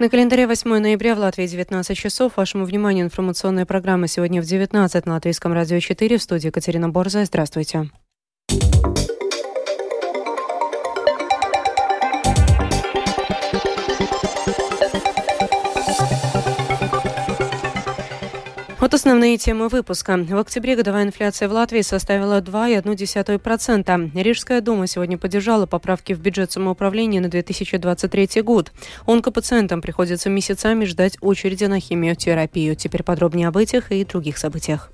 На календаре 8 ноября в Латвии 19 часов. Вашему вниманию информационная программа сегодня в 19 на Латвийском радио 4 в студии Катерина Борза. Здравствуйте. Вот основные темы выпуска. В октябре годовая инфляция в Латвии составила 2,1%. Рижская дума сегодня поддержала поправки в бюджет самоуправления на 2023 год. Онкопациентам приходится месяцами ждать очереди на химиотерапию. Теперь подробнее об этих и других событиях.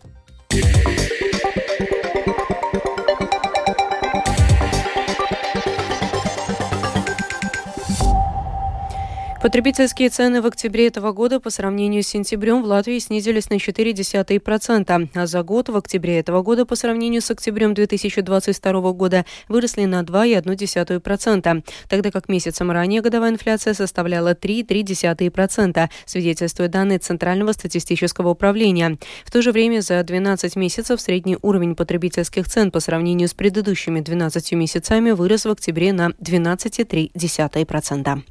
Потребительские цены в октябре этого года по сравнению с сентябрем в Латвии снизились на 0,4%, а за год в октябре этого года по сравнению с октябрем 2022 года выросли на 2,1%, тогда как месяцем ранее годовая инфляция составляла 3,3%, свидетельствуют данные Центрального статистического управления. В то же время за 12 месяцев средний уровень потребительских цен по сравнению с предыдущими 12 месяцами вырос в октябре на 12,3%.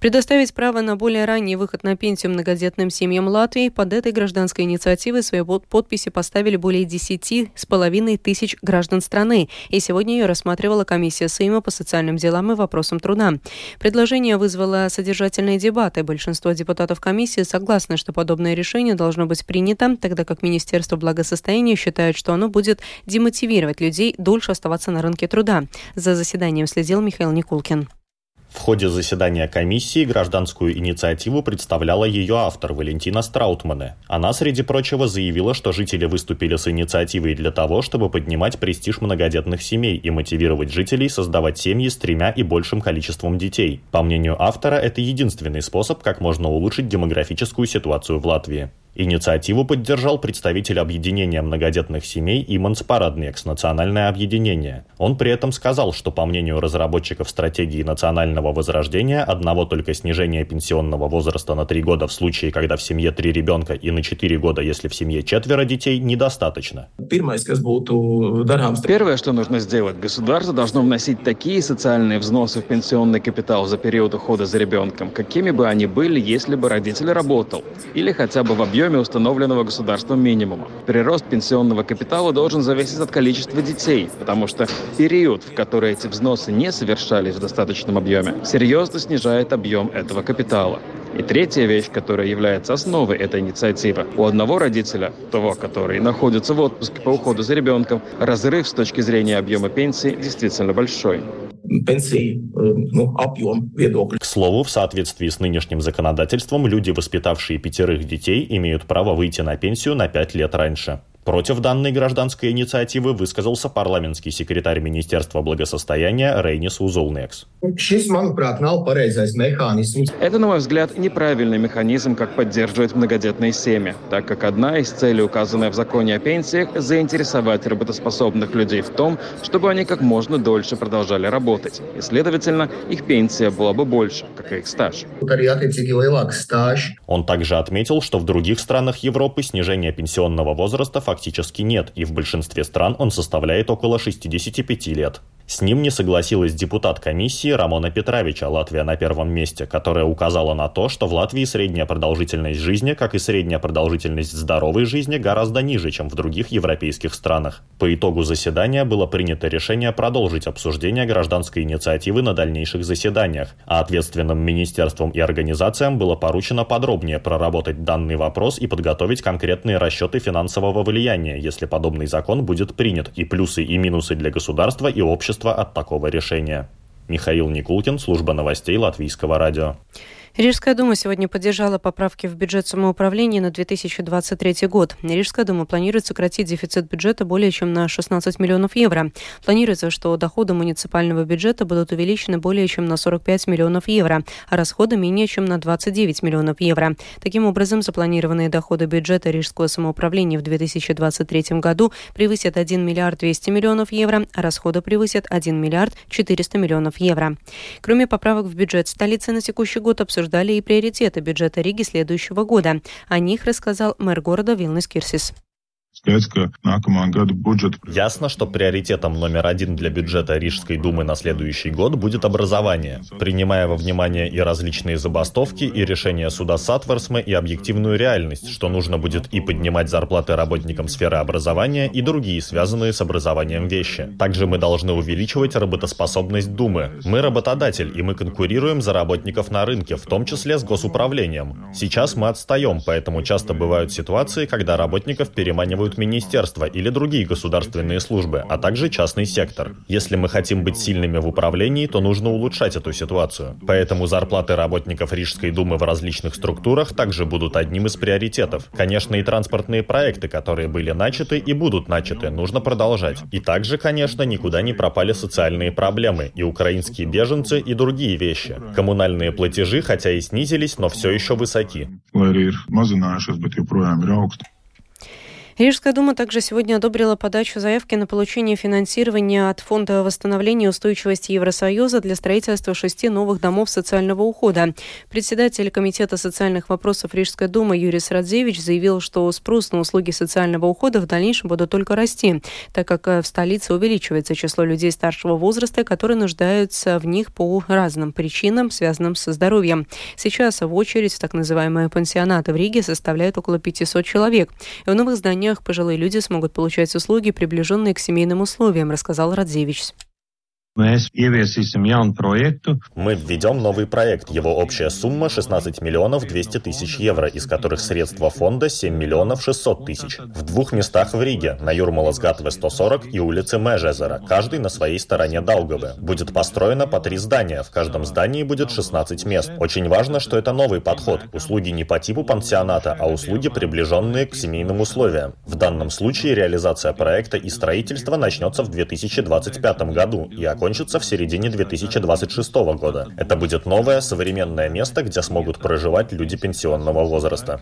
Предоставить право на более ранний выход на пенсию многодетным семьям Латвии под этой гражданской инициативой свои подписи поставили более 10 с половиной тысяч граждан страны, и сегодня ее рассматривала комиссия Сейма по социальным делам и вопросам труда. Предложение вызвало содержательные дебаты. Большинство депутатов комиссии согласны, что подобное решение должно быть принято, тогда как Министерство благосостояния считает, что оно будет демотивировать людей дольше оставаться на рынке труда. За заседанием следил Михаил Никулкин. В ходе заседания комиссии гражданскую инициативу представляла ее автор Валентина Страутмане. Она, среди прочего, заявила, что жители выступили с инициативой для того, чтобы поднимать престиж многодетных семей и мотивировать жителей создавать семьи с тремя и большим количеством детей. По мнению автора, это единственный способ, как можно улучшить демографическую ситуацию в Латвии. Инициативу поддержал представитель объединения многодетных семей Иманс Параднекс «Национальное объединение». Он при этом сказал, что по мнению разработчиков стратегии национального возрождения, одного только снижения пенсионного возраста на 3 года в случае, когда в семье 3 ребенка и на 4 года, если в семье четверо детей, недостаточно. Первое, что нужно сделать, государство должно вносить такие социальные взносы в пенсионный капитал за период ухода за ребенком, какими бы они были, если бы родитель работал, или хотя бы в объеме объеме установленного государством минимума. Прирост пенсионного капитала должен зависеть от количества детей, потому что период, в который эти взносы не совершались в достаточном объеме, серьезно снижает объем этого капитала. И третья вещь, которая является основой этой инициативы. У одного родителя, того, который находится в отпуске по уходу за ребенком, разрыв с точки зрения объема пенсии действительно большой пенсии, ну, объем viedokļu. К слову, в соответствии с нынешним законодательством, люди, воспитавшие пятерых детей, имеют право выйти на пенсию на пять лет раньше. Против данной гражданской инициативы высказался парламентский секретарь Министерства благосостояния Рейнис Узулнекс. Это, на мой взгляд, неправильный механизм, как поддерживать многодетные семьи, так как одна из целей, указанная в законе о пенсиях, заинтересовать работоспособных людей в том, чтобы они как можно дольше продолжали работать. И, следовательно, их пенсия была бы больше, как и их стаж. Он также отметил, что в других странах Европы снижение пенсионного возраста фактически нет, и в большинстве стран он составляет около 65 лет. С ним не согласилась депутат комиссии Рамона Петровича, Латвия на первом месте, которая указала на то, что в Латвии средняя продолжительность жизни, как и средняя продолжительность здоровой жизни, гораздо ниже, чем в других европейских странах. По итогу заседания было принято решение продолжить обсуждение гражданской инициативы на дальнейших заседаниях, а ответственным министерствам и организациям было поручено подробнее проработать данный вопрос и подготовить конкретные расчеты финансового влияния, если подобный закон будет принят, и плюсы и минусы для государства и общества от такого решения. Михаил Никулкин, служба новостей Латвийского радио. Рижская дума сегодня поддержала поправки в бюджет самоуправления на 2023 год. Рижская дума планирует сократить дефицит бюджета более чем на 16 миллионов евро. Планируется, что доходы муниципального бюджета будут увеличены более чем на 45 миллионов евро, а расходы менее чем на 29 миллионов евро. Таким образом, запланированные доходы бюджета Рижского самоуправления в 2023 году превысят 1 миллиард 200 миллионов евро, а расходы превысят 1 миллиард 400 миллионов евро. Кроме поправок в бюджет столицы на текущий год обсуждается обсуждали и приоритеты бюджета Риги следующего года. О них рассказал мэр города Вилнис Кирсис. Ясно, что приоритетом номер один для бюджета Рижской думы на следующий год будет образование, принимая во внимание и различные забастовки, и решения суда Сатверсме, и объективную реальность, что нужно будет и поднимать зарплаты работникам сферы образования, и другие связанные с образованием вещи. Также мы должны увеличивать работоспособность Думы. Мы работодатель, и мы конкурируем за работников на рынке, в том числе с госуправлением. Сейчас мы отстаем, поэтому часто бывают ситуации, когда работников переманивают работают министерства или другие государственные службы, а также частный сектор. Если мы хотим быть сильными в управлении, то нужно улучшать эту ситуацию. Поэтому зарплаты работников Рижской думы в различных структурах также будут одним из приоритетов. Конечно, и транспортные проекты, которые были начаты и будут начаты, нужно продолжать. И также, конечно, никуда не пропали социальные проблемы, и украинские беженцы, и другие вещи. Коммунальные платежи, хотя и снизились, но все еще высоки. Рижская дума также сегодня одобрила подачу заявки на получение финансирования от Фонда восстановления устойчивости Евросоюза для строительства шести новых домов социального ухода. Председатель Комитета социальных вопросов Рижской думы Юрий Срадзевич заявил, что спрос на услуги социального ухода в дальнейшем будут только расти, так как в столице увеличивается число людей старшего возраста, которые нуждаются в них по разным причинам, связанным со здоровьем. Сейчас в очередь в так называемые пансионаты в Риге составляет около 500 человек. В новых зданиях заведениях пожилые люди смогут получать услуги, приближенные к семейным условиям, рассказал Радзевич. Мы введем новый проект. Его общая сумма 16 миллионов 200 тысяч евро, из которых средства фонда 7 миллионов 600 тысяч. В двух местах в Риге, на Юрмаласгатве 140 и улице Межезера, каждый на своей стороне Даугавы. Будет построено по три здания, в каждом здании будет 16 мест. Очень важно, что это новый подход. Услуги не по типу пансионата, а услуги, приближенные к семейным условиям. В данном случае реализация проекта и строительство начнется в 2025 году и закончится в середине 2026 года. Это будет новое, современное место, где смогут проживать люди пенсионного возраста.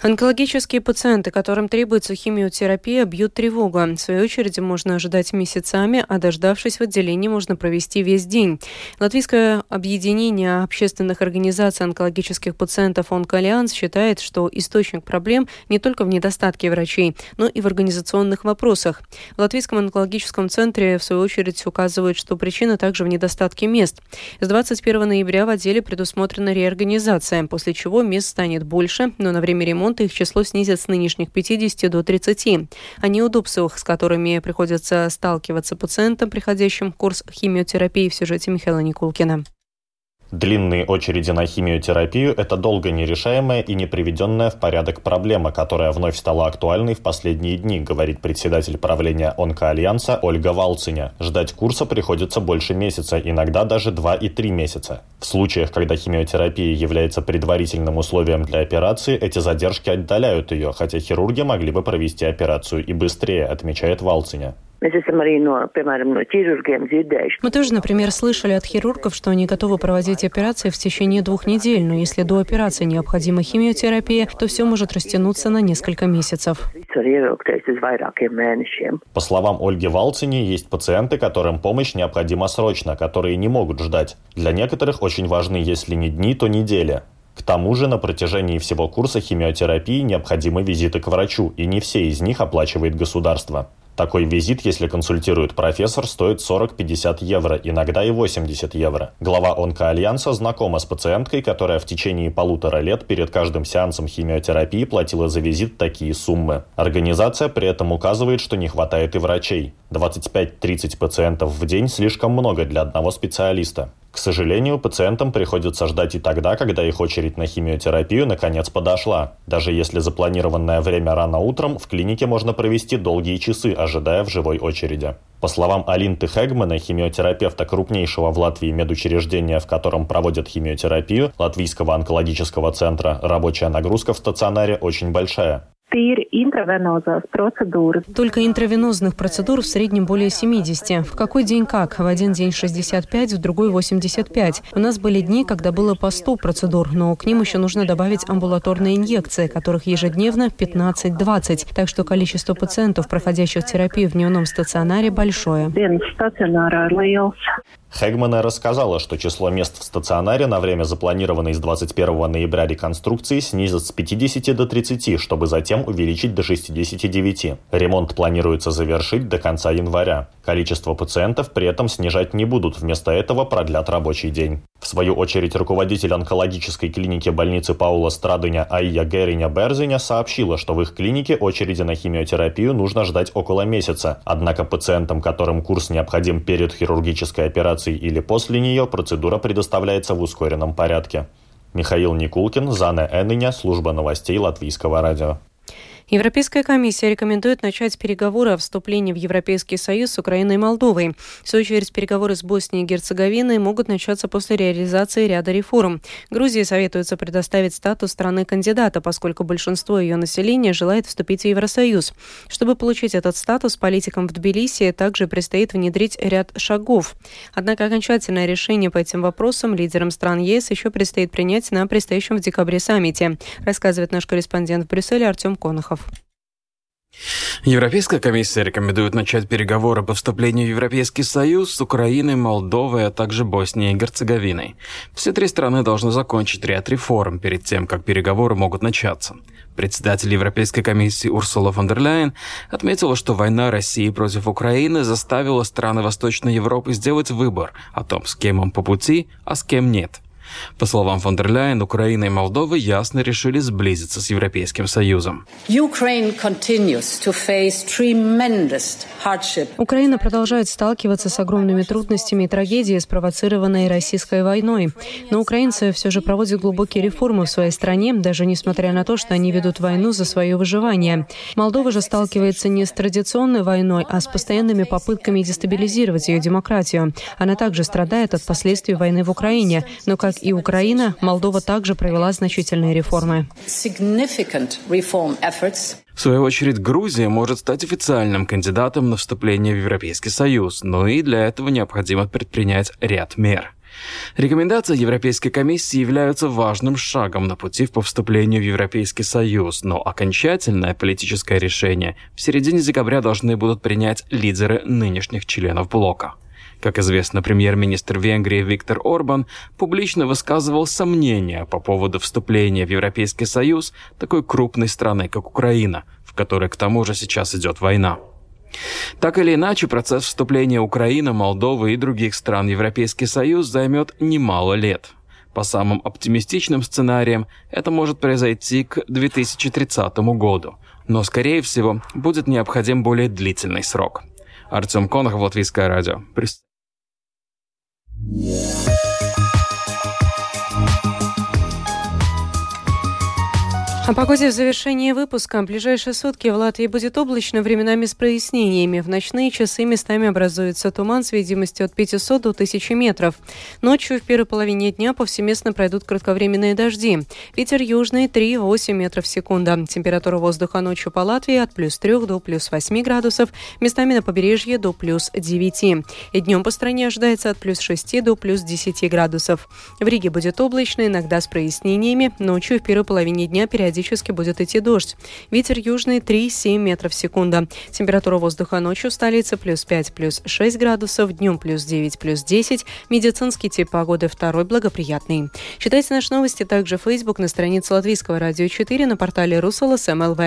Онкологические пациенты, которым требуется химиотерапия, бьют тревогу. В свою очередь можно ожидать месяцами, а дождавшись в отделении, можно провести весь день. Латвийское объединение общественных организаций онкологических пациентов «Онкоальянс» считает, что источник проблем не только в недостатке врачей, но и в организационных вопросах. В Латвийском онкологическом центре, в свою очередь, указывают, что причина также в недостатке мест. С 21 ноября в отделе предусмотрена реорганизация, после чего мест станет больше, но на время ремонта ремонта их число снизят с нынешних 50 до 30. О неудобствах, с которыми приходится сталкиваться пациентам, приходящим в курс химиотерапии в сюжете Михаила Никулкина. Длинные очереди на химиотерапию – это долго нерешаемая и не приведенная в порядок проблема, которая вновь стала актуальной в последние дни, говорит председатель правления Онкоальянса Ольга Валциня. Ждать курса приходится больше месяца, иногда даже два и три месяца. В случаях, когда химиотерапия является предварительным условием для операции, эти задержки отдаляют ее, хотя хирурги могли бы провести операцию и быстрее, отмечает Валциня. Мы тоже, например, слышали от хирургов, что они готовы проводить операции в течение двух недель, но если до операции необходима химиотерапия, то все может растянуться на несколько месяцев. По словам Ольги Валцини, есть пациенты, которым помощь необходима срочно, которые не могут ждать. Для некоторых очень важны, если не дни, то недели. К тому же на протяжении всего курса химиотерапии необходимы визиты к врачу, и не все из них оплачивает государство. Такой визит, если консультирует профессор, стоит 40-50 евро, иногда и 80 евро. Глава Онкоальянса знакома с пациенткой, которая в течение полутора лет перед каждым сеансом химиотерапии платила за визит такие суммы. Организация при этом указывает, что не хватает и врачей. 25-30 пациентов в день слишком много для одного специалиста. К сожалению, пациентам приходится ждать и тогда, когда их очередь на химиотерапию наконец подошла. Даже если запланированное время рано утром, в клинике можно провести долгие часы, ожидая в живой очереди. По словам Алинты Хегмана, химиотерапевта крупнейшего в Латвии медучреждения, в котором проводят химиотерапию, Латвийского онкологического центра, рабочая нагрузка в стационаре очень большая. Только интравенозных процедур в среднем более 70. В какой день как? В один день 65, в другой 85. У нас были дни, когда было по 100 процедур, но к ним еще нужно добавить амбулаторные инъекции, которых ежедневно 15-20. Так что количество пациентов, проходящих терапию в дневном стационаре, большое. Хегмана рассказала, что число мест в стационаре на время запланированной с 21 ноября реконструкции снизят с 50 до 30, чтобы затем увеличить до 69. Ремонт планируется завершить до конца января. Количество пациентов при этом снижать не будут, вместо этого продлят рабочий день. В свою очередь, руководитель онкологической клиники больницы Паула Страдыня Айя Гериня Берзиня сообщила, что в их клинике очереди на химиотерапию нужно ждать около месяца. Однако пациентам, которым курс необходим перед хирургической операцией или после нее, процедура предоставляется в ускоренном порядке. Михаил Никулкин, Зана Эныня, служба новостей Латвийского радио. Европейская комиссия рекомендует начать переговоры о вступлении в Европейский Союз с Украиной и Молдовой. В свою очередь, переговоры с Боснией и Герцеговиной могут начаться после реализации ряда реформ. Грузии советуется предоставить статус страны-кандидата, поскольку большинство ее населения желает вступить в Евросоюз. Чтобы получить этот статус, политикам в Тбилиси также предстоит внедрить ряд шагов. Однако окончательное решение по этим вопросам лидерам стран ЕС еще предстоит принять на предстоящем в декабре саммите, рассказывает наш корреспондент в Брюсселе Артем Конохов. Европейская комиссия рекомендует начать переговоры по вступлению в Европейский Союз с Украиной, Молдовой, а также Боснией и Герцеговиной. Все три страны должны закончить ряд реформ перед тем, как переговоры могут начаться. Председатель Европейской комиссии Урсула фон дер Ляйен отметила, что война России против Украины заставила страны Восточной Европы сделать выбор о том, с кем им по пути, а с кем нет – по словам фон дер Ляйен, Украина и Молдова ясно решили сблизиться с Европейским Союзом. Украина продолжает сталкиваться с огромными трудностями и трагедией, спровоцированной российской войной. Но украинцы все же проводят глубокие реформы в своей стране, даже несмотря на то, что они ведут войну за свое выживание. Молдова же сталкивается не с традиционной войной, а с постоянными попытками дестабилизировать ее демократию. Она также страдает от последствий войны в Украине, но, как и Украина, Молдова также провела значительные реформы. В свою очередь, Грузия может стать официальным кандидатом на вступление в Европейский Союз, но и для этого необходимо предпринять ряд мер. Рекомендации Европейской комиссии являются важным шагом на пути по вступлению в Европейский Союз, но окончательное политическое решение в середине декабря должны будут принять лидеры нынешних членов блока. Как известно, премьер-министр Венгрии Виктор Орбан публично высказывал сомнения по поводу вступления в Европейский Союз такой крупной страны, как Украина, в которой к тому же сейчас идет война. Так или иначе, процесс вступления Украины, Молдовы и других стран в Европейский Союз займет немало лет. По самым оптимистичным сценариям, это может произойти к 2030 году, но, скорее всего, будет необходим более длительный срок. Артем Конохов, Латвийское радио. Yeah. О погоде в завершении выпуска. В ближайшие сутки в Латвии будет облачно, временами с прояснениями. В ночные часы местами образуется туман с видимостью от 500 до 1000 метров. Ночью в первой половине дня повсеместно пройдут кратковременные дожди. Ветер южный 3-8 метров в секунду. Температура воздуха ночью по Латвии от плюс 3 до плюс 8 градусов. Местами на побережье до плюс 9. И днем по стране ожидается от плюс 6 до плюс 10 градусов. В Риге будет облачно, иногда с прояснениями. Ночью в первой половине дня периодически периодически будет идти дождь. Ветер южный 3-7 метров в секунду. Температура воздуха ночью в столице плюс 5, плюс 6 градусов, днем плюс 9, плюс 10. Медицинский тип погоды второй благоприятный. Читайте наши новости также в Facebook на странице Латвийского радио 4 на портале Русалас МЛВ.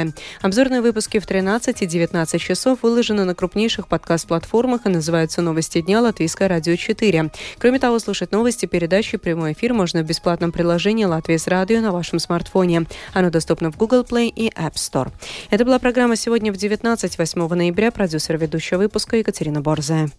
Обзорные выпуски в 13 и 19 часов выложены на крупнейших подкаст-платформах и называются «Новости дня» Латвийское радио 4. Кроме того, слушать новости, передачи, прямой эфир можно в бесплатном приложении «Латвия с радио» на вашем смартфоне. Оно доступна в Google Play и App Store. Это была программа «Сегодня в 19, 8 ноября». Продюсер ведущего выпуска Екатерина Борзая.